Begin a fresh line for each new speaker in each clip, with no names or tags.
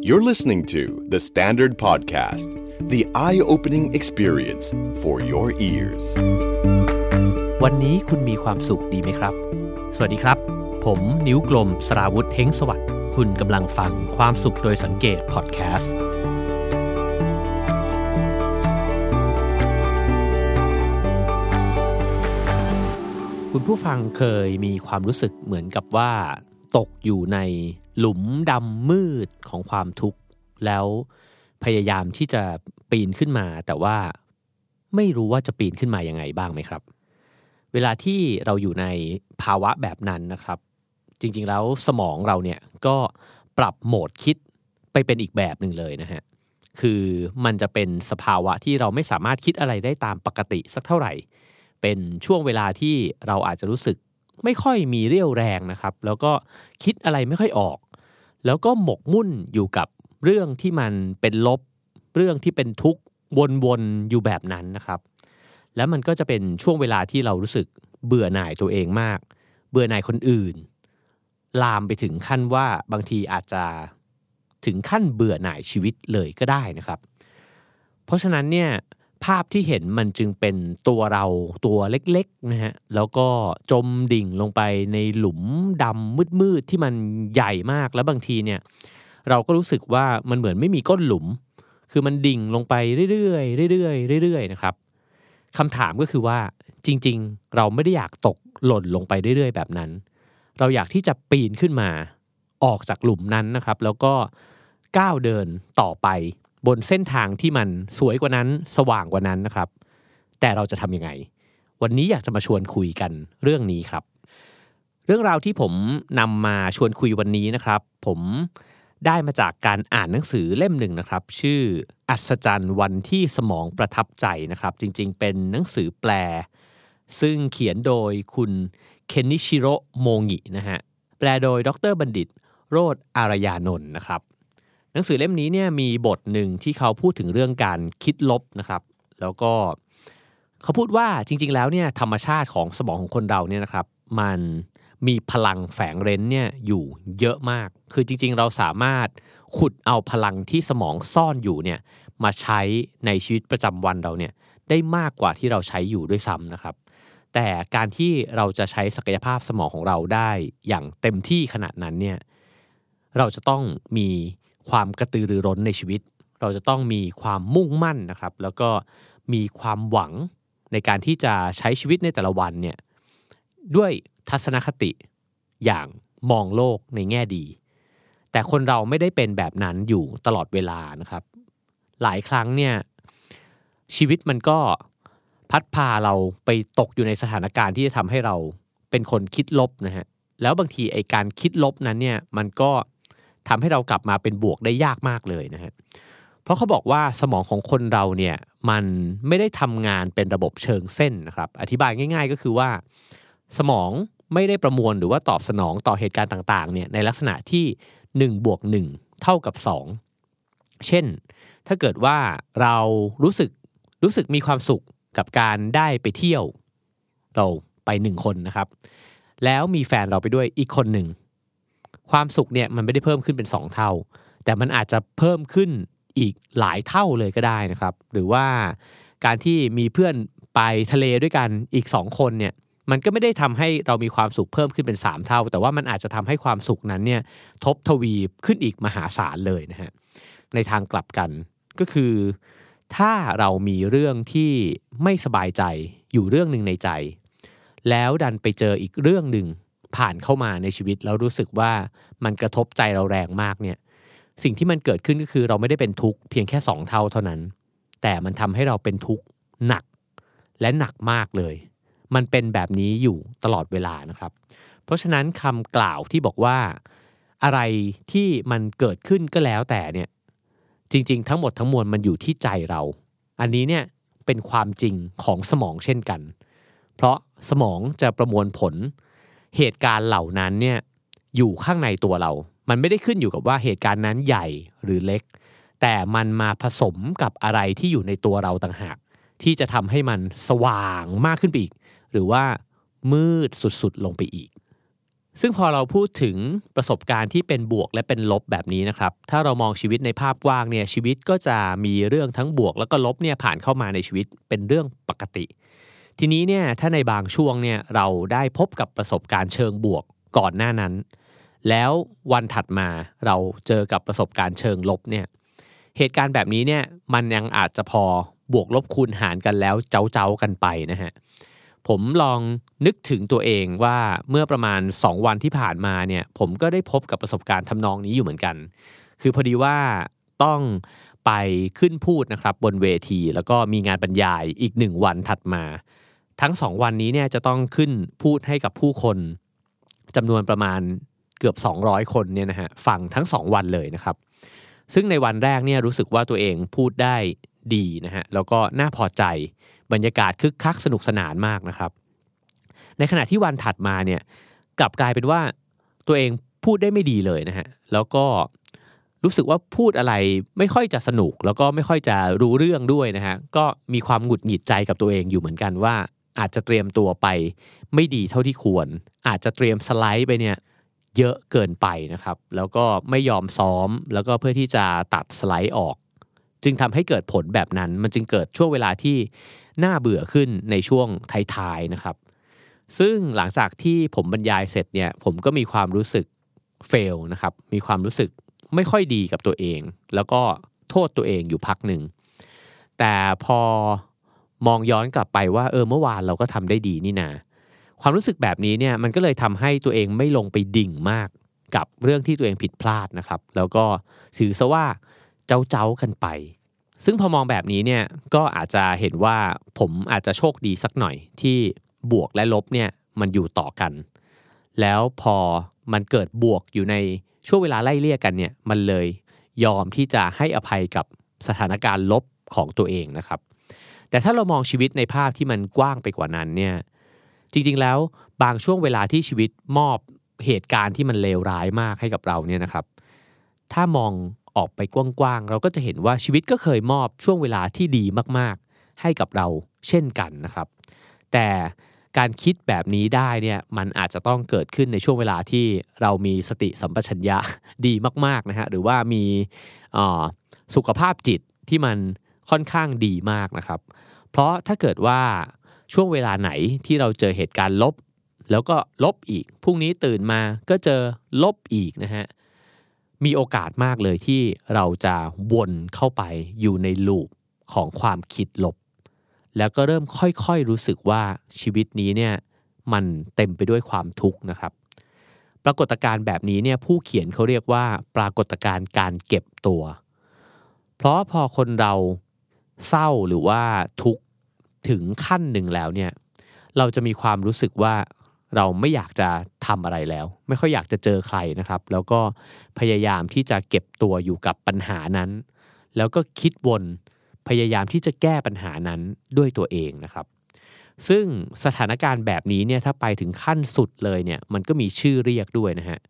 You're listening to The Standard Podcast, the eye opening experience for your ears.
วันนี้คุณมีความสุขดีไหมครับ สวัสดีครับ ผมนิ้วกลมสราวุธเฮงสวัสดิ์คุณกำลังฟังความสุขโดยสังเกตพอดแคสต์คุณผู้ฟังเคยมีความรู้สึกเหมือนกับว่า ตกอยู่ในหลุมดำมืดของความทุกข์ แล้วพยายามที่จะปีนขึ้นมา แต่ว่าไม่รู้ว่าจะปีนขึ้นมาอยังไงบ้างไหมครับ เวลาที่เราอยู่ในภาวะแบบนั้นนะครับ จริงๆแล้วสมองเราเนี่ยก็ปรับโหมดคิดไปเป็นอีกแบบหนึ่งเลยนะฮะคือมันจะเป็นสภาวะที่เราไม่สามารถคิดอะไรได้ตามปกติสักเท่าไหร่ เป็นช่วงเวลาที่เราอาจจะรู้สึก ไม่ค่อยมีเรี่ยวแรงนะครับ แล้วก็คิดอะไรไม่ค่อยออก แล้วก็หมกมุ่นอยู่กับเรื่องที่มันเป็นลบ เรื่องที่เป็นทุกข์วนๆอยู่แบบนั้นนะครับ แล้วมันก็จะเป็นช่วงเวลาที่เรารู้สึกเบื่อหน่ายตัวเองมาก เบื่อหน่ายคนอื่น ลามไปถึงขั้นว่าบางทีอาจจะถึงขั้นเบื่อหน่ายชีวิตเลยก็ได้นะครับ เพราะฉะนั้นเนี่ย ภาพที่เห็นมันจึงเป็นตัวเราตัวเล็กๆนะฮะแล้วก็จมดิ่งลงไปในหลุมดำมืดๆที่มันใหญ่มากแล้วบางทีเนี่ย เราก็รู้สึกว่ามันเหมือนไม่มีก้นหลุม คือมันดิ่งลงไปเรื่อยๆเรื่อยๆเรื่อยๆนะครับคำถามก็คือว่าจริง ๆ เราไม่ได้อยากตกหล่นลงไปเรื่อยๆ แบบนั้น เราอยากที่จะปีนขึ้นมาออกจากหลุมนั้นนะครับ แล้วก็ก้าวเดินต่อไป บนเส้นทางที่มันสวยกว่านั้นสว่างกว่านั้นนะครับ แต่เราจะทำยังไง วันนี้อยากจะมาชวนคุยกันเรื่องนี้ครับ เรื่องราวที่ผมนำมาชวนคุยวันนี้นะครับ ผมได้มาจากการอ่านหนังสือเล่มหนึ่งนะครับ ชื่ออัศจรรย์วันที่สมองประทับใจนะครับ จริงๆ เป็นหนังสือแปล ซึ่งเขียนโดยคุณเคนนิชิโร่โมงินะฮะแปลโดยดรบัณฑิต โรธอารยานนท์นะครับ หนังสือเล่มนี้เนี่ยมีบทหนึ่งที่เขาพูดถึงเรื่องการคิดลบนะครับ แล้วก็เขาพูดว่าจริง ๆ แล้วเนี่ยธรรมชาติของสมองของคนเราเนี่ยนะครับ มันมีพลังแฝงเร้นเนี่ยอยู่เยอะมาก คือจริง ๆ เราสามารถขุดเอาพลังที่สมองซ่อนอยู่เนี่ยมาใช้ในชีวิตประจำวันเราเนี่ยได้มากกว่าที่เราใช้อยู่ด้วยซ้ำนะครับ แต่การที่เราจะใช้ศักยภาพสมองของเราได้อย่างเต็มที่ขนาดนั้นเนี่ยเราจะต้องมี ความกระตือรือร้นในชีวิต เราจะต้องมีความมุ่งมั่นนะครับ แล้วก็มีความหวังในการที่จะใช้ชีวิตในแต่ละวันเนี่ยด้วยทัศนคติอย่างมองโลกในแง่ดี แต่คนเราไม่ได้เป็นแบบนั้นอยู่ตลอดเวลานะครับ หลายครั้งเนี่ยชีวิตมันก็พัดพาเราไปตกอยู่ในสถานการณ์ที่จะทำให้เราเป็นคนคิดลบนะฮะแล้วบางทีไอการคิดลบนั้นเนี่ยมันก็ ทำให้เรากลับมาเป็นบวกได้ยากมากเลยนะฮะเพราะเขาบอกว่าสมองของคนเราเนี่ยมันไม่ได้ทำงานเป็นระบบเชิงเส้นนะครับอธิบายง่าย ๆ ก็คือว่า สมองไม่ได้ประมวลหรือว่าตอบสนองต่อเหตุการณ์ต่างๆเนี่ยในลักษณะที่1บวก1เท่ากับ 2 เช่น ถ้าเกิดว่าเรารู้สึกรู้สึกมีความสุขกับการได้ไปเที่ยว เราไปหนึ่งคนนะครับ แล้วมีแฟนเราไปด้วยอีกคนหนึ่ง ความสุขเนี่ยมันไม่ได้เพิ่มขึ้นเป็น 2 เท่า แต่มันอาจจะเพิ่มขึ้นอีกหลายเท่าเลยก็ได้นะครับ หรือว่าการที่มีเพื่อนไปทะเลด้วยกันอีก 2 คนเนี่ยมันก็ไม่ได้ทำให้เรามีความสุขเพิ่มขึ้นเป็น 3 เท่า แต่ว่ามันอาจจะทำให้ความสุขนั้นเนี่ยทบทวีขึ้นอีกมหาศาลเลยนะฮะในทางกลับกันก็คือ ถ้าเรามีเรื่องที่ไม่สบายใจอยู่เรื่องหนึ่งในใจ แล้วดันไปเจออีกเรื่องหนึ่ง ผ่านเข้ามาในชีวิตแล้วรู้สึกว่ามันกระทบใจเราแรงมากเนี่ยสิ่งที่มันเกิดขึ้นก็คือเราไม่ได้เป็นทุกข์เพียงแค่สองเท่าเท่านั้น แต่มันทำให้เราเป็นทุกข์หนักและหนักมากเลย มันเป็นแบบนี้อยู่ตลอดเวลานะครับ เพราะฉะนั้นคำกล่าวที่บอกว่าอะไรที่มันเกิดขึ้นก็แล้วแต่เนี่ยจริง ๆ ทั้งหมดทั้งมวลมันอยู่ที่ใจเรา อันนี้เนี่ยเป็นความจริงของสมองเช่นกัน เพราะสมองจะประมวลผล เหตุการณ์เหล่านั้นเนี่ยอยู่ข้างในตัวเรา มันไม่ได้ขึ้นอยู่กับว่าเหตุการณ์นั้นใหญ่หรือเล็ก แต่มันมาผสมกับอะไรที่อยู่ในตัวเราต่างหาก ที่จะทำให้มันสว่างมากขึ้นไปอีก หรือว่ามืดสุดๆลงไปอีก ซึ่งพอเราพูดถึงประสบการณ์ที่เป็นบวกและเป็นลบแบบนี้นะครับ ถ้าเรามองชีวิตในภาพกว้างเนี่ยชีวิตก็จะมีเรื่องทั้งบวก แล้วก็ลบเนี่ยผ่านเข้ามาในชีวิตเป็นเรื่องปกติ ทีนี้เนี่ยถ้าในบางช่วงเนี่ยเราได้พบกับประสบการณ์เชิงบวกก่อนหน้านั้น แล้ววันถัดมาเราเจอกับประสบการณ์เชิงลบเนี่ยเหตุการณ์แบบนี้เนี่ยมันยังอาจจะพอบวกลบคูณหารกันแล้วเจ้าเจ้ากันไปนะฮะผมลองนึกถึงตัวเองว่าเมื่อประมาณ 2 วันที่ผ่านมาเนี่ยผมก็ได้พบกับประสบการณ์ทำนองนี้อยู่เหมือนกัน คือพอดีว่าต้องไปขึ้นพูดนะครับบนเวที แล้วก็มีงานบรรยายอีกหนึ่งวันถัดมา ทั้งสองวันนี้เนี่ยจะต้องขึ้นพูดให้กับผู้คนจำนวนประมาณเกือบ 200 คนเนี่ยนะฮะฟังทั้ง 2 วันเลยนะครับ ซึ่งในวันแรกเนี่ยรู้สึกว่าตัวเองพูดได้ดีนะฮะแล้วก็น่าพอใจบรรยากาศคึกคักสนุกสนานมากนะครับ ในขณะที่วันถัดมาเนี่ยกลับกลายเป็นว่าตัวเองพูดได้ไม่ดีเลยนะฮะแล้วก็รู้สึกว่าพูดอะไรไม่ค่อยจะสนุก แล้วก็ไม่ค่อยจะรู้เรื่องด้วยนะฮะก็มีความหงุดหงิดใจกับตัวเองอยู่เหมือนกันว่า อาจจะเตรียมตัวไป ไม่ดีเท่าที่ควร อาจจะเตรียมสไลด์ไปเนี่ยเยอะเกินไปนะครับ แล้วก็ไม่ยอมซ้อมแล้วก็เพื่อที่จะตัดสไลด์ออก จึงทำให้เกิดผลแบบนั้น มันจึงเกิดช่วงเวลาที่น่าเบื่อขึ้นในช่วงท้ายๆนะครับ ซึ่งหลังจากที่ผมบรรยายเสร็จเนี่ยผมก็มีความรู้สึกเฟลนะครับ มีความรู้สึกไม่ค่อยดีกับตัวเอง แล้วก็โทษตัวเองอยู่พักหนึ่ง แต่พอ มองย้อนกลับไปว่าเออเมื่อวานเราก็ทำได้ดีนี่นา ความรู้สึกแบบนี้เนี่ยมันก็เลยทำให้ตัวเองไม่ลงไปดิ่งมากกับเรื่องที่ตัวเองผิดพลาดนะครับ แล้วก็ถือซะว่าเจ้าเจ้ากันไป ซึ่งพอมองแบบนี้เนี่ยก็อาจจะเห็นว่าผมอาจจะโชคดีสักหน่อยที่บวกและลบเนี่ยมันอยู่ต่อกัน แล้วพอมันเกิดบวกอยู่ในช่วงเวลาไล่เลี่ยกันเนี่ยมันเลยยอมที่จะให้อภัยกับสถานการณ์ลบของตัวเองนะครับ แต่ถ้าเรามองชีวิตในภาพที่มันกว้างไปกว่านั้นเนี่ยจริงๆแล้วบางช่วงเวลาที่ชีวิตมอบเหตุการณ์ที่มันเลวร้ายมากให้กับเราเนี่ยนะครับ ถ้ามองออกไปกว้างๆเราก็จะเห็นว่าชีวิตก็เคยมอบช่วงเวลาที่ดีมากๆ ให้กับเราเช่นกันนะครับ แต่การคิดแบบนี้ได้เนี่ยมันอาจจะต้องเกิดขึ้นในช่วงเวลาที่เรามีสติสัมปชัญญะดีมากๆนะฮะหรือว่ามีสุขภาพจิตที่มัน ค่อนข้างดีมากนะครับ เพราะถ้าเกิดว่าช่วงเวลาไหนที่เราเจอเหตุการณ์ลบ แล้วก็ลบอีกพรุ่งนี้ตื่นมาก็เจอลบอีกนะฮะมีโอกาสมากเลยที่เราจะวนเข้าไปอยู่ในลูปของความคิดลบ แล้วก็เริ่มค่อยๆรู้สึกว่าชีวิตนี้เนี่ยมันเต็มไปด้วยความทุกข์นะครับ ปรากฏการณ์แบบนี้เนี่ยผู้เขียนเขาเรียกว่าปรากฏการณ์การเก็บตัว เพราะพอคนเรา เศร้าหรือว่าทุกข์ถึงขั้นหนึ่งแล้วเนี่ยเราจะมีความรู้สึกว่าเราไม่อยากจะทำอะไรแล้ว ไม่ค่อยอยากจะเจอใครนะครับ แล้วก็พยายามที่จะเก็บตัวอยู่กับปัญหานั้น แล้วก็คิดวนพยายามที่จะแก้ปัญหานั้นด้วยตัวเองนะครับ ซึ่งสถานการณ์แบบนี้เนี่ยถ้าไปถึงขั้นสุดเลยเนี่ยมันก็มีชื่อเรียกด้วยนะฮะ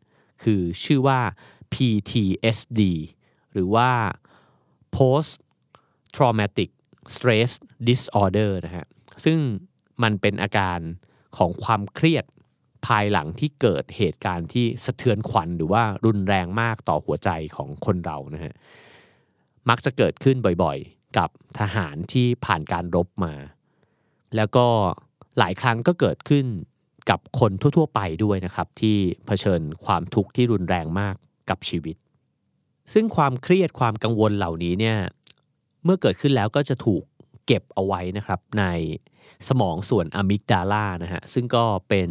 คือชื่อว่า PTSD หรือว่า post traumatic stress disorder นะฮะซึ่งมันเป็นอาการของความเครียดภายหลังที่เกิดเหตุการณ์ที่สะเทือนขวัญหรือว่ารุนแรงมากต่อหัวใจของคนเรานะฮะมักจะเกิดขึ้นบ่อยๆ กับทหารที่ผ่านการรบมา แล้วก็หลายครั้งก็เกิดขึ้นกับคนทั่วๆ ไปด้วยนะครับ ที่เผชิญความทุกข์ที่รุนแรงมากกับชีวิต ซึ่งความเครียดความกังวลเหล่านี้เนี่ย เมื่อเกิดขึ้นแล้วก็จะถูกเก็บเอาไว้นะครับในสมองส่วนอะมิกดาลานะฮะซึ่งก็เป็น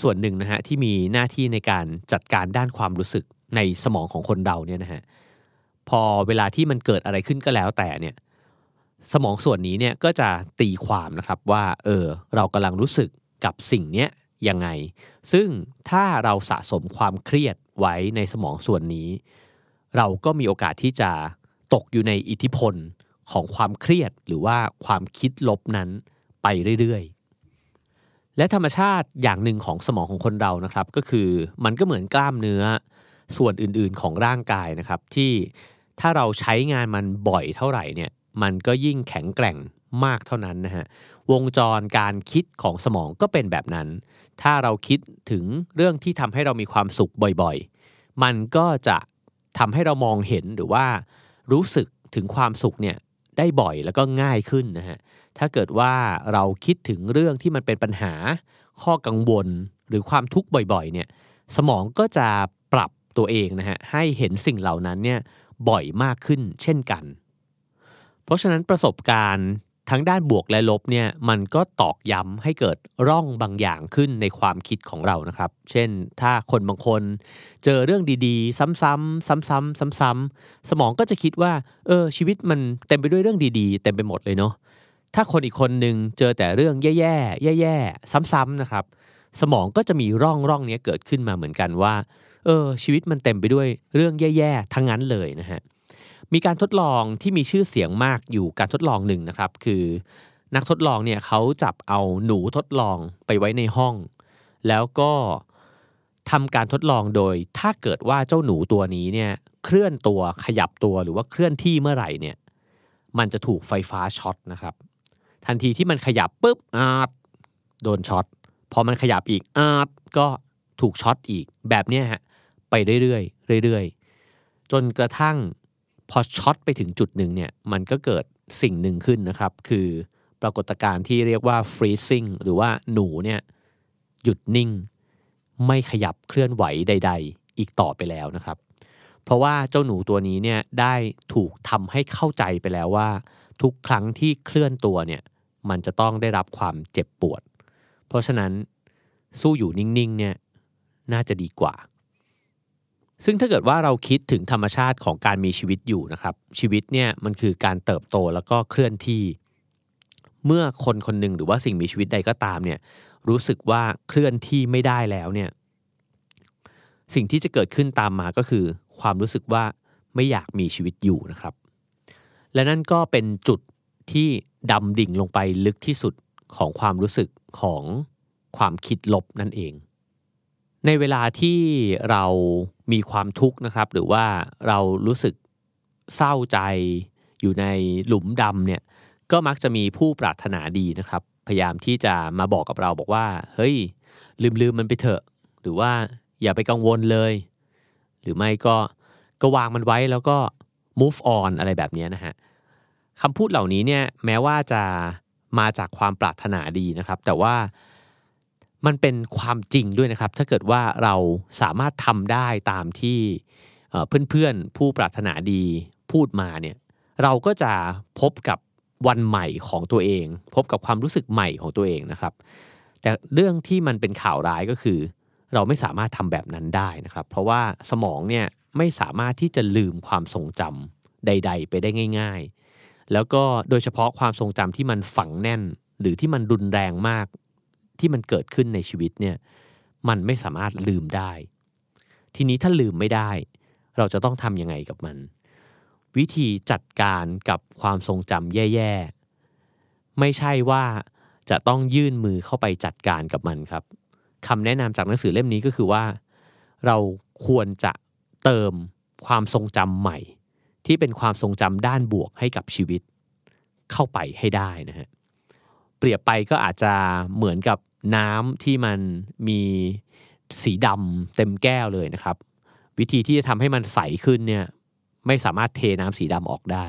ส่วนหนึ่งนะฮะที่มีหน้าที่ในการจัดการด้านความรู้สึกในสมองของคนเราเนี่ยนะฮะพอเวลาที่มันเกิดอะไรขึ้นก็แล้วแต่เนี่ยสมองส่วนนี้เนี่ยก็จะตีความนะครับว่าเออเรากำลังรู้สึกกับสิ่งเนี้ยยังไง ซึ่งถ้าเราสะสมความเครียดไว้ในสมองส่วนนี้ เราก็มีโอกาสที่จะตกอยู่ในอิทธิพล ของความเครียดหรือว่าความคิดลบนั้นไปเรื่อยๆ และธรรมชาติอย่างหนึ่งของสมองของคนเรานะครับ ก็คือมันก็เหมือนกล้ามเนื้อส่วนอื่นๆของร่างกายนะครับที่ถ้าเราใช้งานมันบ่อยเท่าไหร่เนี่ยมันก็ยิ่งแข็งแกร่งมากเท่านั้นนะฮะวงจรการคิดของสมองก็เป็นแบบนั้น ถ้าเราคิดถึงเรื่องที่ทำให้เรามีความสุขบ่อยๆ มันก็จะทำให้เรามองเห็นหรือว่ารู้สึกถึงความสุขเนี่ย ได้บ่อยแล้วก็ง่ายขึ้นนะฮะถ้าเกิดว่าเราคิดถึงเรื่องที่มันเป็นปัญหา ข้อกังวลหรือความทุกข์บ่อยๆเนี่ยสมองก็จะปรับตัวเองนะฮะให้เห็นสิ่งเหล่านั้นเนี่ยบ่อยมากขึ้นเช่นกัน เพราะฉะนั้นประสบการณ์ ทั้งด้านบวกและลบเนี่ยมันก็ตอกย้ำให้เกิดร่องบางอย่างขึ้นในความคิดของเรานะครับ เช่น ถ้าคนบางคนเจอเรื่องดีๆ ซ้ำๆซ้ำๆซ้ำๆสมองก็จะคิดว่าเออชีวิตมันเต็มไปด้วยเรื่องดีๆ เต็มไปหมดเลยเนาะถ้าคนอีกคนหนึ่งเจอแต่เรื่องแย่ๆแย่ๆซ้ำๆนะครับ สมองก็จะมีร่องร่องนี้เกิดขึ้นมาเหมือนกันว่าเออชีวิตมันเต็มไปด้วยเรื่องแย่ๆทั้งนั้นเลยนะฮะ มีการทดลองที่มีชื่อเสียงมากอยู่การทดลองหนึ่งนะครับ คือนักทดลองเนี่ยเขาจับเอาหนูทดลองไปไว้ในห้อง แล้วก็ทำการทดลองโดย ถ้าเกิดว่าเจ้าหนูตัวนี้เนี่ยเคลื่อนตัวขยับตัวหรือว่าเคลื่อนที่เมื่อไหร่เนี่ยมันจะถูกไฟฟ้าช็อตนะครับ ทันทีที่มันขยับปุ๊บอะโดนช็อตพอมันขยับอีกอะก็ถูกช็อตอีกแบบนี้ฮะไปเรื่อยๆเรื่อยๆ จนกระทั่ง พอช็อตไปถึงจุดหนึ่งเนี่ยมันก็เกิดสิ่งหนึ่งขึ้นนะครับ คือปรากฏการณ์ที่เรียกว่า freezing หรือว่าหนูเนี่ยหยุดนิ่ง ไม่ขยับเคลื่อนไหวใด ๆ อีกต่อไปแล้วนะครับ เพราะว่าเจ้าหนูตัวนี้เนี่ยได้ถูกทำให้เข้าใจไปแล้วว่า ทุกครั้งที่เคลื่อนตัวเนี่ยมันจะต้องได้รับความเจ็บปวด เพราะฉะนั้นสู้อยู่นิ่งๆเนี่ยน่าจะดีกว่า ซึ่งถ้าเกิดว่าเราคิดถึงธรรมชาติของการมีชีวิตอยู่นะครับ ชีวิตเนี่ยมันคือการเติบโตแล้วก็เคลื่อนที่ เมื่อคนคนหนึ่งหรือว่าสิ่งมีชีวิตใดก็ตามเนี่ยรู้สึกว่าเคลื่อนที่ไม่ได้แล้วเนี่ยสิ่งที่จะเกิดขึ้นตามมาก็คือ ความรู้สึกว่าไม่อยากมีชีวิตอยู่นะครับ และนั่นก็เป็นจุดที่ดำดิ่งลงไปลึกที่สุดของความรู้สึกของความคิดลบนั่นเอง ในเวลาที่เรามีความทุกข์นะครับ หรือว่าเรารู้สึกเศร้าใจอยู่ในหลุมดำเนี่ยก็มักจะมีผู้ปรารถนาดีนะครับ พยายามที่จะมาบอกกับเราบอกว่า เฮ้ย ลืมลืมมันไปเถอะ หรือว่าอย่าไปกังวลเลย หรือไม่ก็ก็วางมันไว้แล้วก็ move on อะไรแบบนี้นะฮะคำพูดเหล่านี้เนี่ยแม้ว่าจะมาจากความปรารถนาดีนะครับ แต่ว่า มันเป็นความจริงด้วยนะครับ ถ้าเกิดว่าเราสามารถทำได้ตามที่เพื่อนๆผู้ปรารถนาดีพูดมาเนี่ยเราก็จะพบกับวันใหม่ของตัวเอง พบกับความรู้สึกใหม่ของตัวเองนะครับ แต่เรื่องที่มันเป็นข่าวร้ายก็คือ เราไม่สามารถทำแบบนั้นได้นะครับ เพราะว่าสมองเนี่ยไม่สามารถที่จะลืมความทรงจำใด ๆ ไปได้ง่าย ๆ แล้วก็โดยเฉพาะความทรงจำที่มันฝังแน่น หรือที่มันรุนแรงมาก ที่มันเกิดขึ้นในชีวิตเนี่ยมันไม่สามารถลืมได้ ทีนี้ถ้าลืมไม่ได้ เราจะต้องทำยังไงกับมัน วิธีจัดการกับความทรงจำแย่ๆ ไม่ใช่ว่าจะต้องยื่นมือเข้าไปจัดการกับมันครับคำแนะนำจากหนังสือเล่มนี้ก็คือว่า เราควรจะเติมความทรงจำใหม่ ที่เป็นความทรงจำด้านบวกให้กับชีวิต เข้าไปให้ได้นะฮะเปรียบไปก็อาจจะเหมือนกับ น้ำที่มันมีสีดำเต็มแก้วเลยนะครับ วิธีที่จะทำให้มันใสขึ้นเนี่ยไม่สามารถเทน้ำสีดำออกได้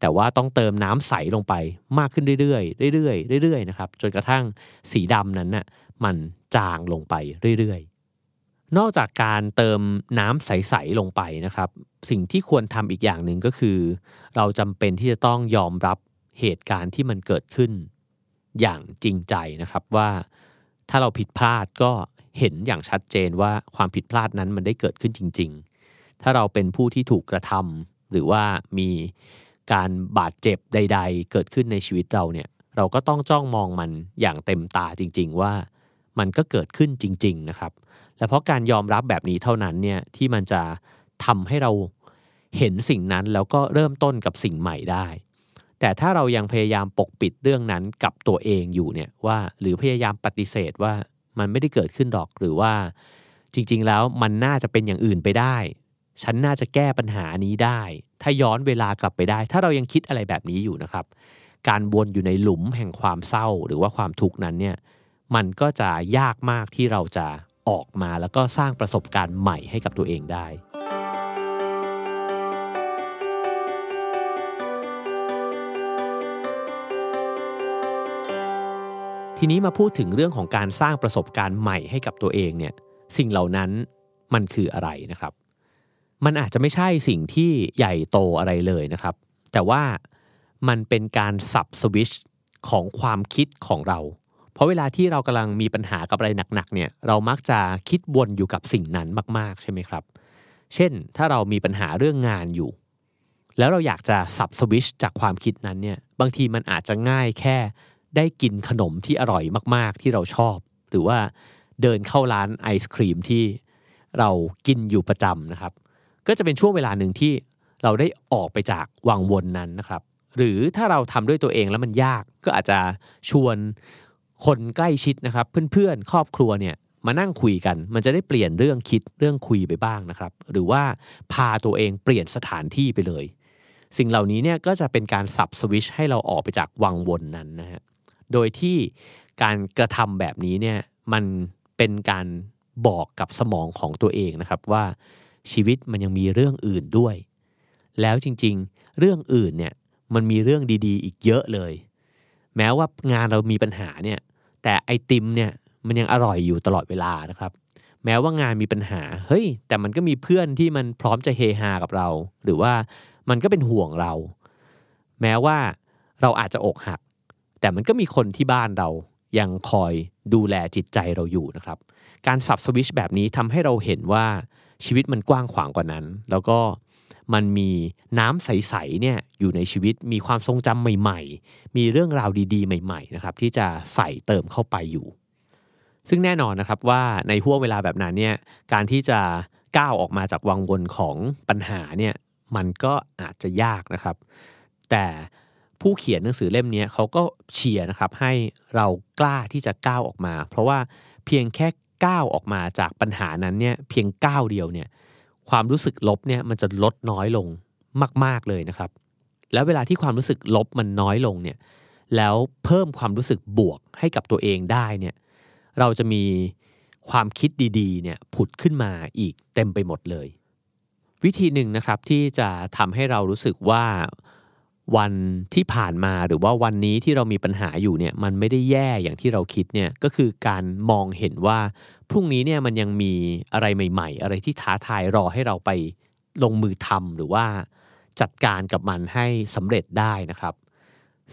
แต่ว่าต้องเติมน้ำใสลงไปมากขึ้นเรื่อยๆเรื่อยๆเรื่อยๆนะครับจนกระทั่งสีดำนั้นน่ะมันจางลงไปเรื่อยๆ นอกจากการเติมน้ำใสๆลงไปนะครับ สิ่งที่ควรทำอีกอย่างหนึ่งก็คือ เราจำเป็นที่จะต้องยอมรับเหตุการณ์ที่มันเกิดขึ้น อย่างจริงใจนะครับว่า ถ้าเราผิดพลาดก็เห็นอย่างชัดเจนว่าความผิดพลาดนั้นมันได้เกิดขึ้นจริง ๆ ถ้าเราเป็นผู้ที่ถูกกระทำหรือว่ามีการบาดเจ็บใด ๆ เกิดขึ้นในชีวิตเราเนี่ย เราก็ต้องจ้องมองมันอย่างเต็มตาจริง ๆ ว่ามันก็เกิดขึ้นจริง ๆ นะครับ และเพราะการยอมรับแบบนี้เท่านั้นเนี่ยที่มันจะทำให้เราเห็นสิ่งนั้นแล้วก็เริ่มต้นกับสิ่งใหม่ได้ แต่ถ้าเรายังพยายามปกปิดเรื่องนั้นกับตัวเองอยู่เนี่ยว่า หรือพยายามปฏิเสธว่ามันไม่ได้เกิดขึ้นหรอกหรือว่าจริง ๆ แล้วมันน่าจะเป็นอย่างอื่นไปได้ ฉันน่าจะแก้ปัญหานี้ได้ ถ้าย้อนเวลากลับไปได้ ถ้าเรายังคิดอะไรแบบนี้อยู่นะครับ การวนอยู่ในหลุมแห่งความเศร้าหรือว่าความทุกข์นั้นเนี่ยมันก็จะยากมากที่เราจะออกมาแล้วก็สร้างประสบการณ์ใหม่ให้กับตัวเองได้ ทีนี้มาพูดถึงเรื่องของการสร้างประสบการณ์ใหม่ให้กับตัวเองเนี่ยสิ่งเหล่านั้นมันคืออะไรนะครับ มันอาจจะไม่ใช่สิ่งที่ใหญ่โตอะไรเลยนะครับ แต่ว่ามันเป็นการสับสวิชของความคิดของเรา เพราะเวลาที่เรากำลังมีปัญหากับอะไรหนักๆเนี่ยเรามักจะคิดวนอยู่กับสิ่งนั้นมาก ๆ ใช่ไหมครับ เช่นถ้าเรามีปัญหาเรื่องงานอยู่ แล้วเราอยากจะสับสวิชจากความคิดนั้นเนี่ยบางทีมันอาจจะง่ายแค่ ได้กินขนมที่อร่อยมาก ๆ ที่เราชอบ หรือว่าเดินเข้าร้านไอศครีมที่เรากินอยู่ประจำนะครับ ก็จะเป็นช่วงเวลาหนึ่งที่เราได้ออกไปจากวังวนนั้นนะครับ หรือถ้าเราทำด้วยตัวเองแล้วมันยากก็อาจจะชวนคนใกล้ชิดนะครับ เพื่อนๆ ครอบครัวเนี่ยมานั่งคุยกัน มันจะได้เปลี่ยนเรื่องคิดเรื่องคุยไปบ้างนะครับ หรือว่าพาตัวเองเปลี่ยนสถานที่ไปเลย สิ่งเหล่านี้เนี่ยก็จะเป็นการสับสวิชให้เราออกไปจากวังวนนั้นนะฮะ โดยที่การกระทำแบบนี้เนี่ยมันเป็นการบอกกับสมองของตัวเองนะครับว่าชีวิตมันยังมีเรื่องอื่นด้วย แล้วจริงๆ เรื่องอื่นเนี่ยมันมีเรื่องดีๆ อีกเยอะเลย แม้ว่างานเรามีปัญหาเนี่ยแต่ไอติมเนี่ยมันยังอร่อยอยู่ตลอดเวลานะครับ แม้ว่างานมีปัญหาเฮ้ย แต่มันก็มีเพื่อนที่มันพร้อมจะเฮฮากับเรา หรือว่ามันก็เป็นห่วงเรา แม้ว่าเราอาจจะอกหัก แต่มันก็มีคนที่บ้านเรายังคอยดูแลจิตใจเราอยู่นะครับ การสับสวิชแบบนี้ทำให้เราเห็นว่าชีวิตมันกว้างขวางกว่านั้น แล้วก็มันมีน้ำใสๆเนี่ยอยู่ในชีวิตมีความทรงจำใหม่ ๆ มีเรื่องราวดีๆ ใหม่ๆนะครับที่จะใส่เติมเข้าไปอยู่ ซึ่งแน่นอนนะครับว่าในห่วงเวลาแบบนั้นเนี่ยการที่จะก้าวออกมาจากวังวนของปัญหาเนี่ยมันก็อาจจะยากนะครับ แต่ ผู้เขียนหนังสือเล่มนี้เขาก็เชียร์นะครับให้เรากล้าที่จะก้าวออกมา เพราะว่าเพียงแค่ก้าวออกมาจากปัญหานั้นเนี่ยเพียงก้าวเดียวเนี่ยความรู้สึกลบเนี่ยมันจะลดน้อยลงมาก ๆเลยนะครับ แล้วเวลาที่ความรู้สึกลบมันน้อยลงเนี่ยแล้วเพิ่มความรู้สึกบวกให้กับตัวเองได้เนี่ยเราจะมีความคิดดีๆเนี่ยผุดขึ้นมาอีกเต็มไปหมดเลย วิธีหนึ่งนะครับที่จะทำให้เรารู้สึกว่า วันที่ผ่านมาหรือว่าวันนี้ที่เรามีปัญหาอยู่เนี่ยมันไม่ได้แย่อย่างที่เราคิดเนี่ยก็คือการมองเห็นว่าพรุ่งนี้เนี่ยมันยังมีอะไรใหม่ ๆ อะไรที่ท้าทายรอให้เราไปลงมือทำหรือว่าจัดการกับมันให้สำเร็จได้นะครับ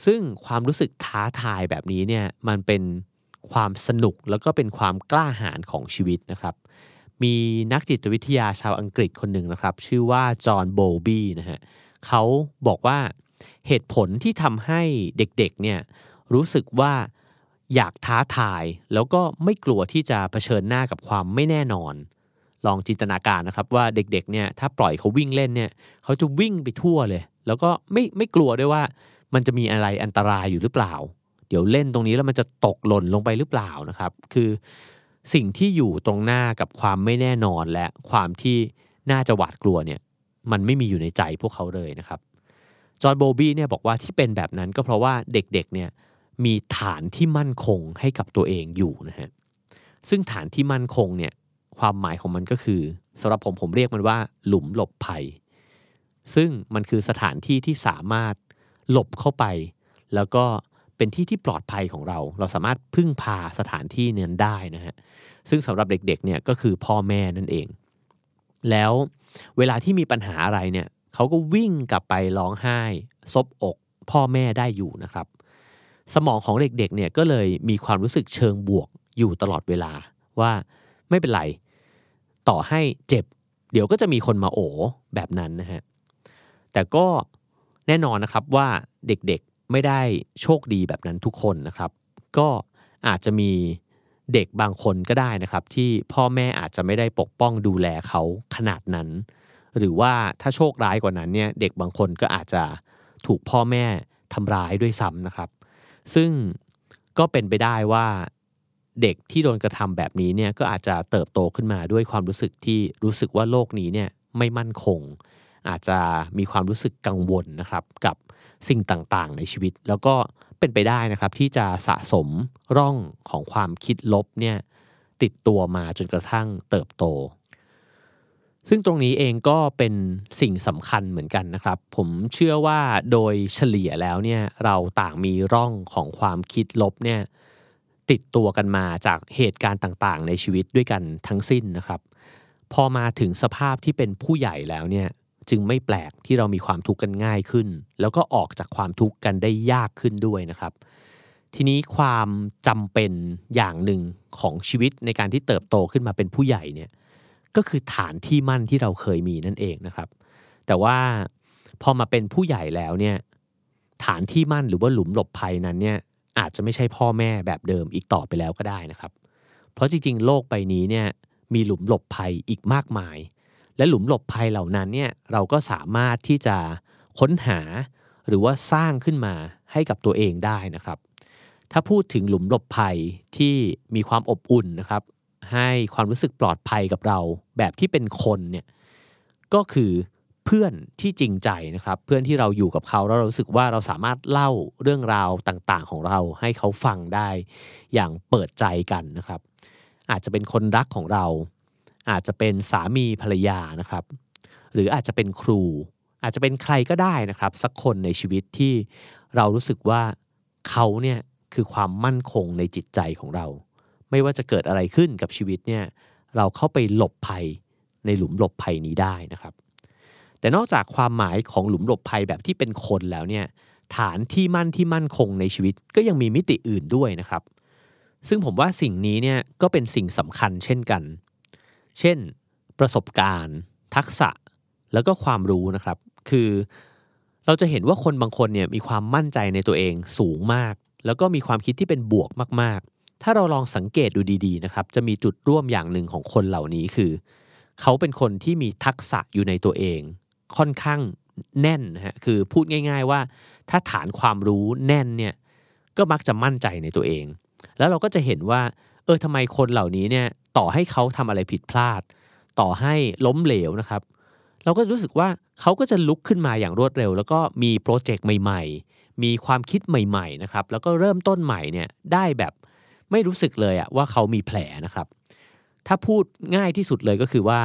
ซึ่งความรู้สึกท้าทายแบบนี้เนี่ยมันเป็นความสนุกแล้วก็เป็นความกล้าหาญของชีวิตนะครับ มีนักจิตวิทยาชาวอังกฤษคนหนึ่งนะครับ ชื่อว่าจอห์นโบบี้นะฮะเขาบอกว่า เหตุผลที่ทำให้เด็กๆเนี่ยรู้สึกว่าอยากท้าทาย แล้วก็ไม่กลัวที่จะเผชิญหน้ากับความไม่แน่นอน ลองจินตนาการนะครับว่าเด็กๆเนี่ยถ้าปล่อยเขาวิ่งเล่นเนี่ยเขาจะวิ่งไปทั่วเลย แล้วก็ไม่ไม่กลัวด้วยว่า มันจะมีอะไรอันตรายอยู่หรือเปล่า เดี๋ยวเล่นตรงนี้แล้วมันจะตกหล่นลงไปหรือเปล่านะครับ คือสิ่งที่อยู่ตรงหน้ากับความไม่แน่นอนและความที่น่าจะหวาดกลัวเนี่ยมันไม่มีอยู่ในใจพวกเขาเลยนะครับ จอห์นโบบี้เนี่ยบอกว่าที่เป็นแบบนั้นก็เพราะว่าเด็กๆเนี่ยมีฐานที่มั่นคงให้กับตัวเองอยู่นะฮะซึ่งฐานที่มั่นคงเนี่ยความหมายของมันก็คือสำหรับผมผมเรียกมันว่า หลุมหลบภัย ซึ่งมันคือสถานที่ที่สามารถหลบเข้าไป แล้วก็เป็นที่ที่ปลอดภัยของเรา เราสามารถพึ่งพาสถานที่นั้นได้นะฮะซึ่งสำหรับเด็กๆเนี่ยก็คือพ่อแม่นั่นเอง แล้วเวลาที่มีปัญหาอะไรเนี่ย เขาก็วิ่งกลับไปร้องไห้ซบอกพ่อแม่ได้อยู่นะครับ สมองของเด็กๆเนี่ยก็เลยมีความรู้สึกเชิงบวกอยู่ตลอดเวลาว่าไม่เป็นไร ต่อให้เจ็บ เดี๋ยวก็จะมีคนมาโอแบบนั้นนะฮะแต่ก็แน่นอนนะครับว่าเด็กๆไม่ได้โชคดีแบบนั้นทุกคนนะครับ ก็อาจจะมีเด็กบางคนก็ได้นะครับ ที่พ่อแม่อาจจะไม่ได้ปกป้องดูแลเขาขนาดนั้น หรือว่าถ้าโชคร้ายกว่านั้นเนี่ยเด็กบางคนก็อาจจะถูกพ่อแม่ทำร้ายด้วยซ้ำนะครับ ซึ่งก็เป็นไปได้ว่าเด็กที่โดนกระทำแบบนี้เนี่ยก็อาจจะเติบโตขึ้นมาด้วยความรู้สึกที่รู้สึกว่าโลกนี้เนี่ยไม่มั่นคง อาจจะมีความรู้สึกกังวลนะครับกับสิ่งต่างๆ ในชีวิต แล้วก็เป็นไปได้นะครับที่จะสะสมร่องของความคิดลบเนี่ยติดตัวมาจนกระทั่งเติบโต ซึ่งตรงนี้เองก็เป็นสิ่งสำคัญเหมือนกันนะครับ ผมเชื่อว่าโดยเฉลี่ยแล้วเนี่ยเราต่างมีร่องของความคิดลบเนี่ยติดตัวกันมาจากเหตุการณ์ต่างๆ ในชีวิตด้วยกันทั้งสิ้นนะครับ พอมาถึงสภาพที่เป็นผู้ใหญ่แล้วเนี่ยจึงไม่แปลกที่เรามีความทุกข์กันง่ายขึ้น แล้วก็ออกจากความทุกข์กันได้ยากขึ้นด้วยนะครับ ทีนี้ความจำเป็นอย่างหนึ่งของชีวิตในการที่เติบโตขึ้นมาเป็นผู้ใหญ่เนี่ย ก็คือฐานที่มั่นที่เราเคยมีนั่นเองนะครับ แต่ว่าพอมาเป็นผู้ใหญ่แล้วเนี่ยฐานที่มั่นหรือว่าหลุมหลบภัยนั้นเนี่ยอาจจะไม่ใช่พ่อแม่แบบเดิมอีกต่อไปแล้วก็ได้นะครับ เพราะจริงๆ โลกใบนี้เนี่ยมีหลุมหลบภัยอีกมากมาย และหลุมหลบภัยเหล่านั้นเนี่ยเราก็สามารถที่จะค้นหาหรือว่าสร้างขึ้นมาให้กับตัวเองได้นะครับ ถ้าพูดถึงหลุมหลบภัยที่มีความอบอุ่นนะครับ ให้ความรู้สึกปลอดภัยกับเรา แบบที่เป็นคนเนี่ยก็คือเพื่อนที่จริงใจนะครับ เพื่อนที่เราอยู่กับเขาแล้วเรารู้สึกว่าเราสามารถเล่าเรื่องราวต่างๆ ของเราให้เขาฟังได้ อย่างเปิดใจกันนะครับ อาจจะเป็นคนรักของเรา อาจจะเป็นสามีภรรยานะครับ หรืออาจจะเป็นครู อาจจะเป็นใครก็ได้นะครับ สักคนในชีวิตที่เรารู้สึกว่าเขาเนี่ยคือความมั่นคงในจิตใจของเรา ไม่ว่าจะเกิดอะไรขึ้นกับชีวิตเนี่ยเราเข้าไปหลบภัยในหลุมหลบภัยนี้ได้นะครับ แต่นอกจากความหมายของหลุมหลบภัยแบบที่เป็นคนแล้วเนี่ยฐานที่มั่นที่มั่นคงในชีวิตก็ยังมีมิติอื่นด้วยนะครับ ซึ่งผมว่าสิ่งนี้เนี่ยก็เป็นสิ่งสำคัญเช่นกัน เช่น ประสบการณ์ ทักษะแล้วก็ความรู้นะครับ คือเราจะเห็นว่าคนบางคนเนี่ยมีความมั่นใจในตัวเองสูงมาก แล้วก็มีความคิดที่เป็นบวกมากๆ ถ้าเราลองสังเกตดูดีๆนะครับจะมีจุดร่วมอย่างหนึ่งของคนเหล่านี้คือ เขาเป็นคนที่มีทักษะอยู่ในตัวเอง ค่อนข้างแน่นนะฮะคือพูดง่าย ๆว่า ถ้าฐานความรู้แน่นเนี่ยก็มักจะมั่นใจในตัวเอง แล้วเราก็จะเห็นว่าเออทำไมคนเหล่านี้เนี่ยต่อให้เขาทำอะไรผิดพลาด ต่อให้ล้มเหลวนะครับ เราก็รู้สึกว่าเขาก็จะลุกขึ้นมาอย่างรวดเร็ว แล้วก็มีโปรเจกต์ใหม่ ๆ มีความคิดใหม่ ๆนะครับ แล้วก็เริ่มต้นใหม่เนี่ยได้แบบ ไม่รู้สึกเลยอะว่าเขามีแผลนะครับ ถ้าพูดง่ายที่สุดเลยก็คือว่า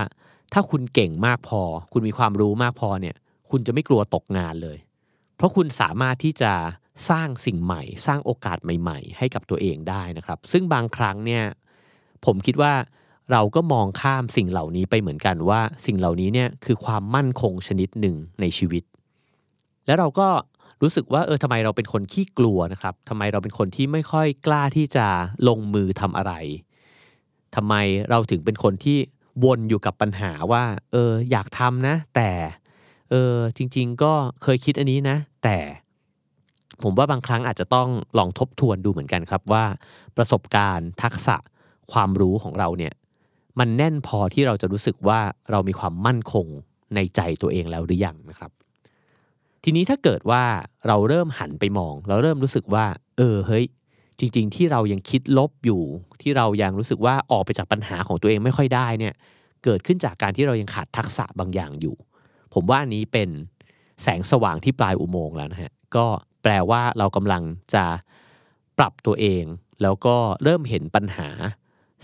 ถ้าคุณเก่งมากพอ คุณมีความรู้มากพอเนี่ย คุณจะไม่กลัวตกงานเลย เพราะคุณสามารถที่จะสร้างสิ่งใหม่ สร้างโอกาสใหม่ ๆ ให้กับตัวเองได้นะครับ ซึ่งบางครั้งเนี่ยผมคิดว่าเราก็มองข้ามสิ่งเหล่านี้ไปเหมือนกันว่า สิ่งเหล่านี้เนี่ยคือความมั่นคงชนิดหนึ่งในชีวิต แล้วเราก็ รู้สึกว่าเออทำไมเราเป็นคนขี้กลัวนะครับทำไมเราเป็นคนที่ไม่ค่อยกล้าที่จะลงมือทำอะไรทำไมเราถึงเป็นคนที่วนอยู่กับปัญหาว่า เอออยากทำนะ แต่เออจริง ๆ ก็เคยคิดอันนี้นะ แต่ผมว่าบางครั้งอาจจะต้องลองทบทวนดูเหมือนกันครับว่า ประสบการณ์ทักษะความรู้ของเราเนี่ยมันแน่นพอที่เราจะรู้สึกว่าเรามีความมั่นคงในใจตัวเองแล้วหรือยังนะครับ ทีนี้ถ้าเกิดว่าเราเริ่มหันไปมอง เราเริ่มรู้สึกว่า เออเฮ้ย จริง ๆ ที่เรายังคิดลบอยู่ ที่เรายังรู้สึกว่าออกไปจากปัญหาของตัวเองไม่ค่อยได้เนี่ย เกิดขึ้นจากการที่เรายังขาดทักษะบางอย่างอยู่ ผมว่าอันนี้เป็นแสงสว่างที่ปลายอุโมงค์แล้วนะฮะก็แปลว่าเรากำลังจะปรับตัวเอง แล้วก็เริ่มเห็นปัญหา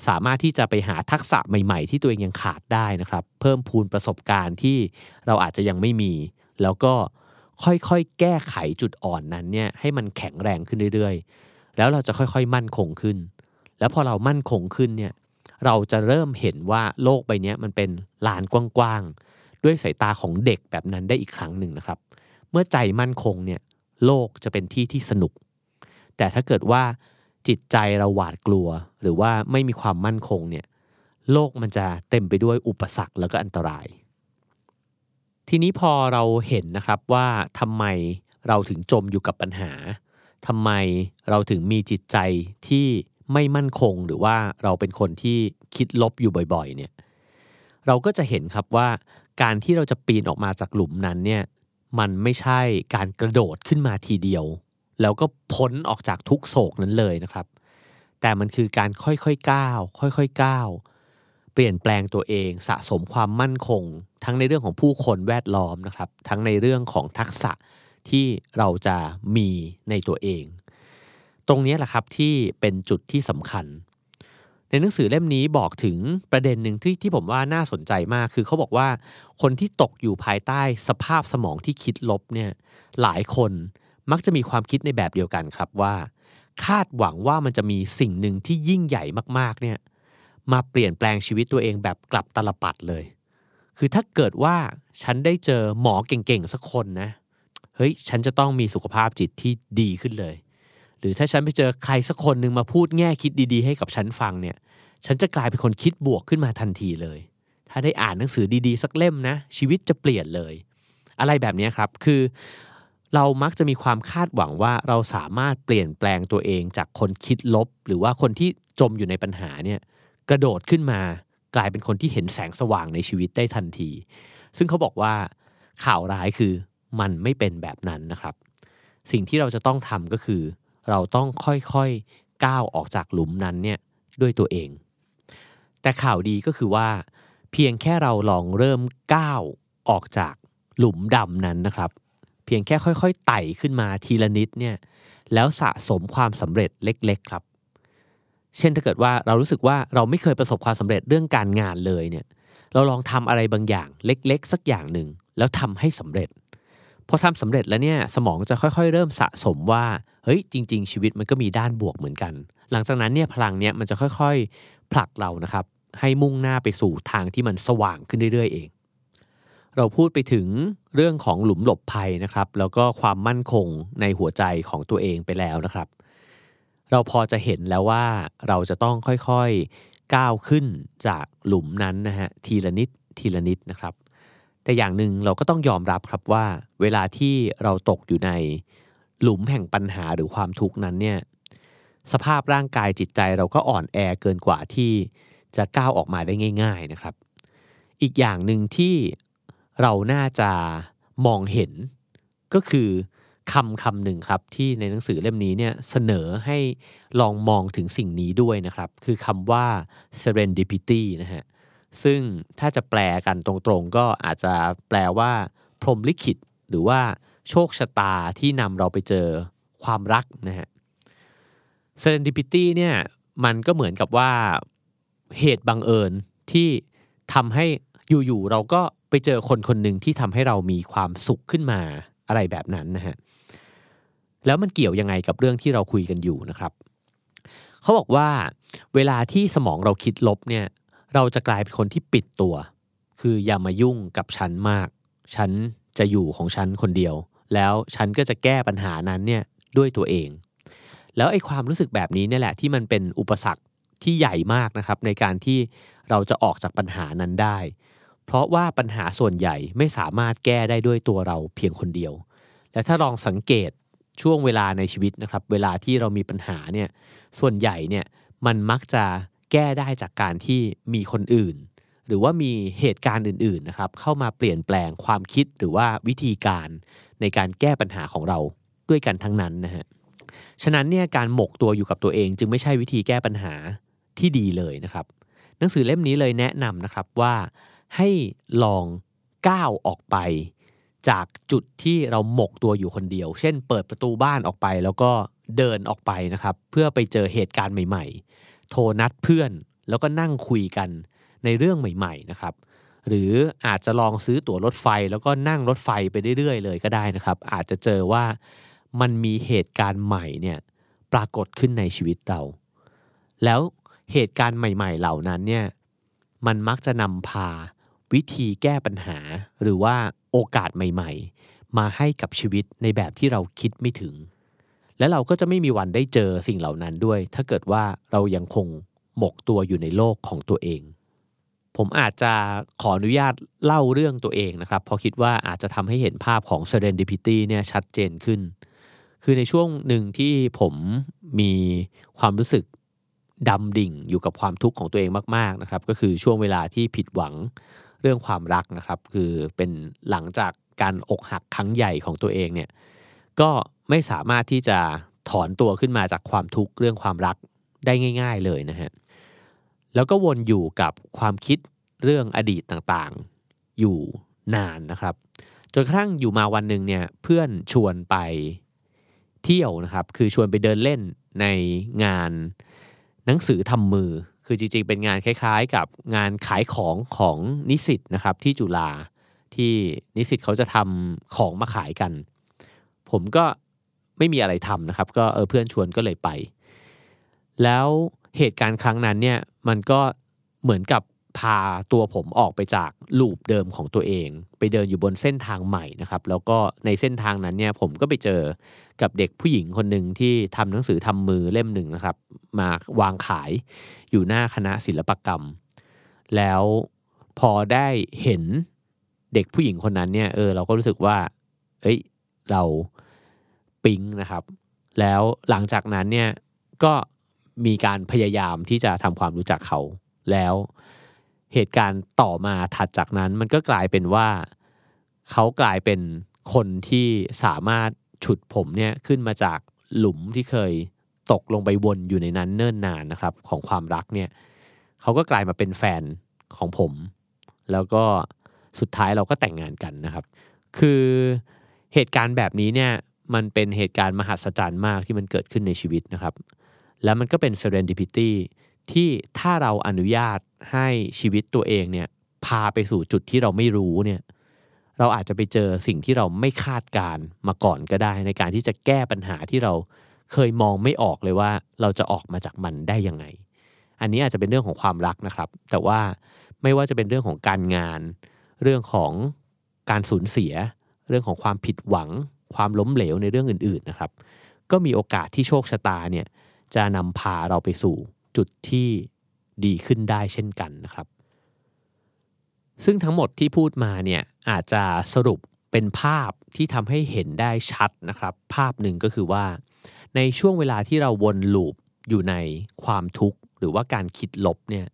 สามารถที่จะไปหาทักษะใหม่ ๆ ที่ตัวเองยังขาดได้นะครับ เพิ่มพูนประสบการณ์ที่เราอาจจะยังไม่มี แล้วก็ ค่อยๆ แก้ไขจุดอ่อนนั้นเนี่ยให้มันแข็งแรงขึ้นเรื่อยๆ แล้วเราจะค่อยๆ มั่นคงขึ้น แล้วพอเรามั่นคงขึ้นเนี่ยเราจะเริ่มเห็นว่าโลกใบนี้มันเป็นลานกว้างๆ ด้วยสายตาของเด็กแบบนั้นได้อีกครั้งหนึ่งนะครับ เมื่อใจมั่นคงเนี่ยโลกจะเป็นที่ที่สนุก แต่ถ้าเกิดว่าจิตใจเราหวาดกลัว หรือว่าไม่มีความมั่นคงเนี่ยโลกมันจะเต็มไปด้วยอุปสรรคแล้วก็อันตราย ทีนี้พอเราเห็นนะครับว่าทำไมเราถึงจมอยู่กับปัญหาทำไมเราถึงมีจิตใจที่ไม่มั่นคงหรือว่าเราเป็นคนที่คิดลบอยู่บ่อยๆ เนี่ยเราก็จะเห็นครับว่าการที่เราจะปีนออกมาจากหลุมนั้นเนี่ยมันไม่ใช่การกระโดดขึ้นมาทีเดียว แล้วก็พ้นออกจากทุกโศกนั้นเลยนะครับ แต่มันคือการค่อยๆก้าวค่อยๆก้าว เปลี่ยนแปลงตัวเองสะสมความมั่นคง ทั้งในเรื่องของผู้คนแวดล้อมนะครับ ทั้งในเรื่องของทักษะที่เราจะมีในตัวเอง ตรงนี้แหละครับที่เป็นจุดที่สำคัญ ในหนังสือเล่มนี้บอกถึงประเด็นหนึ่งที่ที่ผมว่าน่าสนใจมาก คือเขาบอกว่าคนที่ตกอยู่ภายใต้สภาพสมองที่คิดลบเนี่ยหลายคนมักจะมีความคิดในแบบเดียวกันครับว่า คาดหวังว่ามันจะมีสิ่งหนึ่งที่ยิ่งใหญ่มากๆเนี่ย มาเปลี่ยนแปลงชีวิตตัวเองแบบกลับตลปัดเลย คือถ้าเกิดว่าฉันได้เจอหมอเก่งๆสักคนนะ เฮ้ย ฉันจะต้องมีสุขภาพจิตที่ดีขึ้นเลย หรือถ้าฉันไปเจอใครสักคนหนึ่งมาพูดแง่คิดดีๆ ให้กับฉันฟังเนี่ย ฉันจะกลายเป็นคนคิดบวกขึ้นมาทันทีเลย ถ้าได้อ่านหนังสือดีๆ สักเล่มนะ ชีวิตจะเปลี่ยนเลย อะไรแบบนี้ครับ คือเรามักจะมีความคาดหวังว่าเราสามารถเปลี่ยนแปลงตัวเองจากคนคิดลบ หรือว่าคนที่จมอยู่ในปัญหาเนี่ย กระโดดขึ้นมากลายเป็นคนที่เห็นแสงสว่างในชีวิตได้ทันที ซึ่งเขาบอกว่าข่าวร้ายคือมันไม่เป็นแบบนั้นนะครับ สิ่งที่เราจะต้องทำก็คือ เราต้องค่อยๆก้าวออกจากหลุมนั้นเนี่ยด้วยตัวเอง แต่ข่าวดีก็คือว่า เพียงแค่เราลองเริ่มก้าวออกจากหลุมดำนั้นนะครับ เพียงแค่ค่อยๆไต่ขึ้นมาทีละนิดเนี่ยแล้วสะสมความสำเร็จเล็ก ๆ ครับ เช่นถ้าเกิดว่าเรารู้สึกว่าเราไม่เคยประสบความสำเร็จเรื่องการงานเลยเนี่ย เราลองทำอะไรบางอย่างเล็ก ๆ สักอย่างหนึ่งแล้วทำให้สำเร็จพอทำสำเร็จแล้วเนี่ยสมองจะค่อยๆ เริ่มสะสมว่าเฮ้ยจริง ๆ ชีวิตมันก็มีด้านบวกเหมือนกัน หลังจากนั้นเนี่ยพลังเนี่ยมันจะค่อยๆผลักเรานะครับให้มุ่งหน้าไปสู่ทางที่มันสว่างขึ้นเรื่อยๆเอง เราพูดไปถึงเรื่องของหลุมหลบภัยนะครับ แล้วก็ความมั่นคงในหัวใจของตัวเองไปแล้วนะครับ เราพอจะเห็นแล้วว่าเราจะต้องค่อยๆก้าวขึ้นจากหลุมนั้นนะฮะทีละนิดทีละนิดนะครับ แต่อย่างหนึ่งเราก็ต้องยอมรับครับว่า เวลาที่เราตกอยู่ในหลุมแห่งปัญหาหรือความทุกข์นั้นเนี่ยสภาพร่างกายจิตใจเราก็อ่อนแอเกินกว่าที่จะก้าวออกมาได้ง่าย ๆนะครับ อีกอย่างหนึ่งที่เราน่าจะมองเห็นก็คือ คำคำหนึ่งครับ ที่ในหนังสือเล่มนี้เนี่ยเสนอให้ลองมองถึงสิ่งนี้ด้วยนะครับ คือคำว่า serendipity นะฮะซึ่งถ้าจะแปลกันตรงๆ ก็อาจจะแปลว่าพรหมลิขิต หรือว่าโชคชะตาที่นำเราไปเจอความรักนะฮะ serendipity เนี่ยมันก็เหมือนกับว่าเหตุบังเอิญที่ทำให้อยู่ๆเราก็ไปเจอคนคนหนึ่งที่ทำให้เรามีความสุขขึ้นมาอะไรแบบนั้นนะฮะ แล้วมันเกี่ยวยังไงกับเรื่องที่เราคุยกันอยู่นะครับเขาบอกว่าเวลาที่สมองเราคิดลบเนี่ยเราจะกลายเป็นคนที่ปิดตัว คืออย่ามายุ่งกับฉันมาก ฉันจะอยู่ของฉันคนเดียว แล้วฉันก็จะแก้ปัญหานั้นเนี่ยด้วยตัวเอง แล้วไอ้ความรู้สึกแบบนี้เนี่ยแหละที่มันเป็นอุปสรรคที่ใหญ่มากนะครับ ในการที่เราจะออกจากปัญหานั้นได้ เพราะว่าปัญหาส่วนใหญ่ไม่สามารถแก้ได้ด้วยตัวเราเพียงคนเดียว และถ้าลองสังเกต ช่วงเวลาในชีวิตนะครับเวลาที่เรามีปัญหาเนี่ยส่วนใหญ่เนี่ยมันมักจะแก้ได้จากการที่มีคนอื่น หรือว่ามีเหตุการณ์อื่นๆนะครับเข้ามาเปลี่ยนแปลงความคิดหรือว่าวิธีการในการแก้ปัญหาของเราด้วยกันทั้งนั้นนะฮะฉะนั้นเนี่ยการหมกตัวอยู่กับตัวเอง จึงไม่ใช่วิธีแก้ปัญหาที่ดีเลยนะครับ หนังสือเล่มนี้เลยแนะนำนะครับว่าให้ลองก้าวออกไป จากจุดที่เราหมกตัวอยู่คนเดียว เช่น เปิดประตูบ้านออกไปแล้วก็เดินออกไปนะครับ เพื่อไปเจอเหตุการณ์ใหม่ๆ โทรนัดเพื่อนแล้วก็นั่งคุยกันในเรื่องใหม่ๆนะครับ หรืออาจจะลองซื้อตั๋วรถไฟ แล้วก็นั่งรถไฟไปเรื่อยๆ เลยก็ได้นะครับ อาจจะเจอว่ามันมีเหตุการณ์ใหม่เนี่ยปรากฏขึ้นในชีวิตเรา แล้วเหตุการณ์ใหม่ ๆ เหล่านั้นเนี่ยมันมักจะนำพาวิธีแก้ปัญหา หรือว่า โอกาสใหม่ ๆ มาให้กับชีวิตในแบบที่เราคิดไม่ถึง และเราก็จะไม่มีวันได้เจอสิ่งเหล่านั้นด้วย ถ้าเกิดว่าเรายังคงหมกตัวอยู่ในโลกของตัวเอง ผมอาจจะขออนุญาตเล่าเรื่องตัวเองนะครับเพราะคิดว่าอาจจะทำให้เห็นภาพของ serendipity เนี่ยชัดเจนขึ้น คือในช่วงหนึ่งที่ผมมีความรู้สึกดำดิ่งอยู่กับความทุกข์ของตัวเองมากๆนะครับ ก็คือช่วงเวลาที่ผิดหวัง เรื่องความรักนะครับ คือเป็นหลังจากการอกหักครั้งใหญ่ของตัวเองเนี่ยก็ไม่สามารถที่จะถอนตัวขึ้นมาจากความทุกข์เรื่องความรักได้ง่าย ๆเลยนะฮะแล้วก็วนอยู่กับความคิดเรื่องอดีตต่างๆ อยู่นานนะครับจนกระทั่งอยู่มาวันหนึ่งเนี่ยเพื่อนชวนไปเที่ยวนะครับ คือชวนไปเดินเล่นในงานหนังสือทำมือ คือจริงๆ เป็นงานคล้ายๆ กับงานขายของของนิสิตนะครับที่จุฬาที่นิสิตเขาจะทำของมาขายกัน ผมก็ไม่มีอะไรทำนะครับ ก็เออเพื่อนชวนก็เลยไป แล้วเหตุการณ์ครั้งนั้นเนี่ยมันก็เหมือนกับพาตัวผมออกไปจากลูปเดิมของตัวเอง ไปเดินอยู่บนเส้นทางใหม่นะครับแล้วก็ในเส้นทางนั้นเนี่ยผมก็ไปเจอกับเด็กผู้หญิงคนหนึ่งที่ทำหนังสือทำมือเล่มหนึ่งนะครับ มาวางขาย อยู่หน้าคณะศิลปกรรม แล้วพอได้เห็นเด็กผู้หญิงคนนั้นเนี่ยเออเราก็รู้สึกว่า เอ้ยเราปิ๊งนะครับ แล้วหลังจากนั้นเนี่ยก็มีการพยายามที่จะทำความรู้จักเขาแล้วเหตุการณ์ต่อมาถัดจากนั้นมันก็กลายเป็นว่าเขากลายเป็นคนที่สามารถฉุดผมเนี่ยขึ้นมาจากหลุมที่เคย ตกลงไปวนอยู่ในนั้นเนิ่นนานนะครับ ของความรักเนี่ยเขาก็กลายมาเป็นแฟนของผม แล้วก็สุดท้ายเราก็แต่งงานกันนะครับ คือเหตุการณ์แบบนี้เนี่ยมันเป็นเหตุการณ์มหัศจรรย์มากที่มันเกิดขึ้นในชีวิตนะครับ แล้วมันก็เป็น serendipity ที่ถ้าเราอนุญาตให้ชีวิตตัวเองเนี่ยพาไปสู่จุดที่เราไม่รู้เนี่ยเราอาจจะไปเจอสิ่งที่เราไม่คาดการมาก่อนก็ได้ ในการที่จะแก้ปัญหาที่เรา เคยมองไม่ออกเลยว่าเราจะออกมาจากมันได้ยังไง อันนี้อาจจะเป็นเรื่องของความรักนะครับ แต่ว่าไม่ว่าจะเป็นเรื่องของการงาน เรื่องของการสูญเสีย เรื่องของความผิดหวัง ความล้มเหลวในเรื่องอื่น ๆนะครับ ก็มีโอกาสที่โชคชะตาเนี่ยจะนำพาเราไปสู่จุดที่ดีขึ้นได้เช่นกันนะครับ ซึ่งทั้งหมดที่พูดมาเนี่ยอาจจะสรุปเป็นภาพที่ทำให้เห็นได้ชัดนะครับ ภาพหนึ่งก็คือว่า ในช่วงเวลาที่เราวนลูปอยู่ในความทุกข์หรือว่าการคิดลบเนี่ย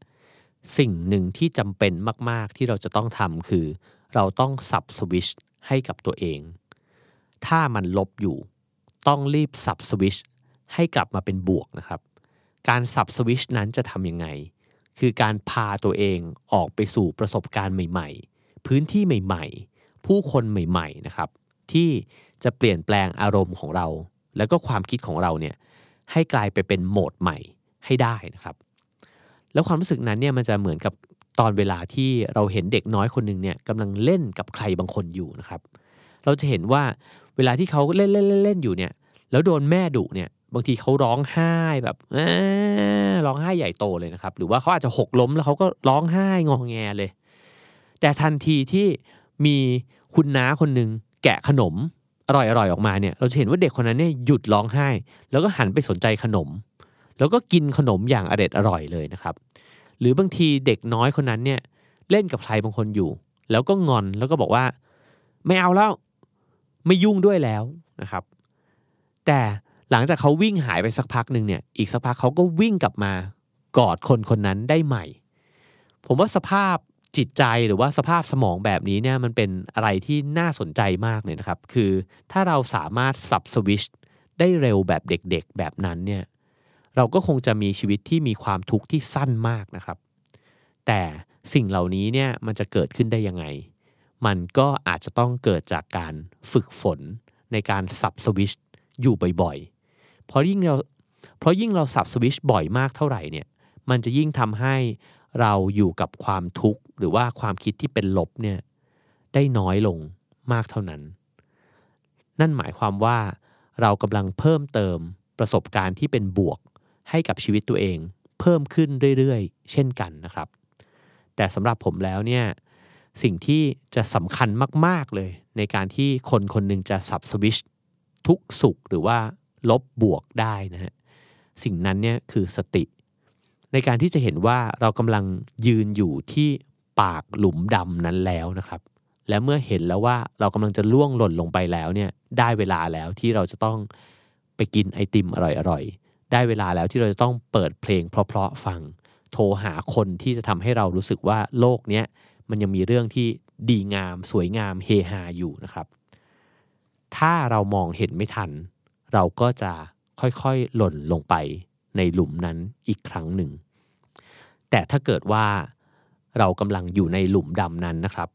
สิ่งหนึ่งที่จำเป็นมาก ๆ ที่เราจะต้องทำคือ เราต้องสับสวิชให้กับตัวเอง ถ้ามันลบอยู่ ต้องรีบสับสวิชให้กลับมาเป็นบวกนะครับ การสับสวิชนั้นจะทำยังไง คือการพาตัวเองออกไปสู่ประสบการณ์ใหม่ ๆ พื้นที่ใหม่ ๆ ผู้คนใหม่ ๆ นะครับ ที่จะเปลี่ยนแปลงอารมณ์ของเรา แล้วก็ความคิดของเราเนี่ยให้กลายไปเป็นโหมดใหม่ให้ได้นะครับ แล้วความรู้สึกนั้นเนี่ยมันจะเหมือนกับตอนเวลาที่เราเห็นเด็กน้อยคนหนึ่งเนี่ยกำลังเล่นกับใครบางคนอยู่นะครับ เราจะเห็นว่าเวลาที่เขาเล่นเล่นเล่นอยู่เนี่ย แล้วโดนแม่ดุเนี่ยบางทีเขาร้องไห้แบบร้องไห้ใหญ่โตเลยนะครับ หรือว่าเขาอาจจะหกล้มแล้วเขาก็ร้องไห้งองแงเลย แต่ทันทีที่มีคุณน้าคนหนึ่งแกะขนม อร่อยอร่อยออกมาเนี่ยเราจะเห็นว่าเด็กคนนั้นเนี่ยหยุดร้องไห้ แล้วก็หันไปสนใจขนม แล้วก็กินขนมอย่างอร็ดอร่อยเลยนะครับ หรือบางทีเด็กน้อยคนนั้นเนี่ยเล่นกับใครบางคนอยู่ แล้วก็งอนแล้วก็บอกว่า ไม่เอาแล้วไม่ยุ่งด้วยแล้วนะครับ แต่หลังจากเขาวิ่งหายไปสักพักหนึ่งเนี่ย อีกสักพักเขาก็วิ่งกลับมากอดคนคนนั้นได้ใหม่ ผมว่าสภาพ จิตใจหรือว่าสภาพสมองแบบนี้เนี่ยมันเป็นอะไรที่น่าสนใจมากเลยนะครับ คือถ้าเราสามารถสับสวิชได้เร็วแบบเด็กๆ แบบนั้นเนี่ยเราก็คงจะมีชีวิตที่มีความทุกข์ที่สั้นมากนะครับ แต่สิ่งเหล่านี้เนี่ยมันจะเกิดขึ้นได้ยังไง มันก็อาจจะต้องเกิดจากการฝึกฝนในการสับสวิชอยู่บ่อยๆ เพราะยิ่งเราเพราะยิ่งเราสับสวิชบ่อยมากเท่าไหร่เนี่ยมันจะยิ่งทำให้เราอยู่กับความทุกข์ หรือว่าความคิดที่เป็นลบเนี่ยได้น้อยลงมากเท่านั้น นั่นหมายความว่าเรากำลังเพิ่มเติมประสบการณ์ที่เป็นบวกให้กับชีวิตตัวเอง เพิ่มขึ้นเรื่อยๆ เช่นกันนะครับ แต่สำหรับผมแล้วเนี่ยสิ่งที่จะสำคัญมาก ๆเลย ในการที่คนคนหนึ่งจะสับสวิชทุกสุขหรือว่าลบบวกได้นะฮะสิ่งนั้นเนี่ยคือสติ ในการที่จะเห็นว่าเรากำลังยืนอยู่ที่ ปากหลุมดำนั้นแล้วนะครับ และเมื่อเห็นแล้วว่าเรากำลังจะล่วงหล่นลงไปแล้วเนี่ยได้เวลาแล้วที่เราจะต้องไปกินไอติมอร่อยๆ ได้เวลาแล้วที่เราจะต้องเปิดเพลงเพราะๆฟัง โทรหาคนที่จะทำให้เรารู้สึกว่าโลกเนี้ยมันยังมีเรื่องที่ดีงาม สวยงามเฮฮาอยู่นะครับ ถ้าเรามองเห็นไม่ทัน เราก็จะค่อยๆหล่นลงไปในหลุมนั้นอีกครั้งหนึ่ง แต่แต่ถ้าเกิดว่า เรากำลังอยู่ในหลุมดำนั้นนะครับ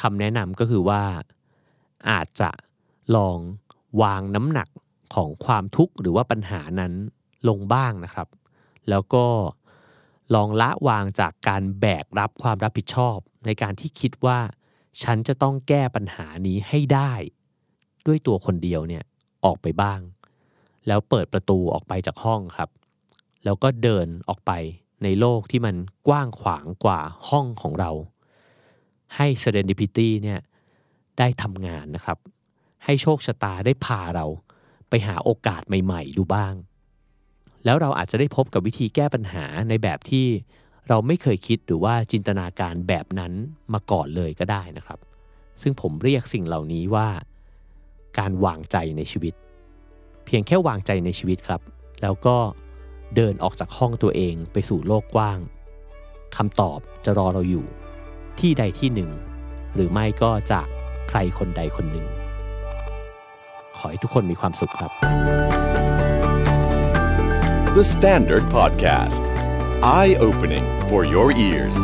คำแนะนำก็คือว่า อาจจะลองวางน้ำหนักของความทุกข์หรือว่าปัญหานั้นลงบ้างนะครับ แล้วก็ลองละวางจากการแบกรับความรับผิดชอบ ในการที่คิดว่า ฉันจะต้องแก้ปัญหานี้ให้ได้ ด้วยตัวคนเดียวเนี่ยออกไปบ้าง แล้วเปิดประตูออกไปจากห้องครับ แล้วก็เดินออกไป ในโลกที่มันกว้างขวางกว่าห้องของเรา ให้ serendipity เนี่ยได้ทำงานนะครับ ให้โชคชะตาได้พาเราไปหาโอกาสใหม่ๆดูบ้าง แล้วเราอาจจะได้พบกับวิธีแก้ปัญหาในแบบที่เราไม่เคยคิดหรือว่าจินตนาการแบบนั้นมาก่อนเลยก็ได้นะครับ ซึ่งผมเรียกสิ่งเหล่านี้ว่า การวางใจในชีวิต เพียงแค่วางใจในชีวิตครับ แล้วก็ เดินออกจากห้องตัวเองไปสู่โลกกว้างคำตอบจะรอเราอยู่ ที่ใดที่หนึ่ง หรือไม่ก็จากใครคนใดคนหนึ่ง ขอให้ทุกคนมีความสุขครับ
The Standard Podcast. Eye opening for your ears.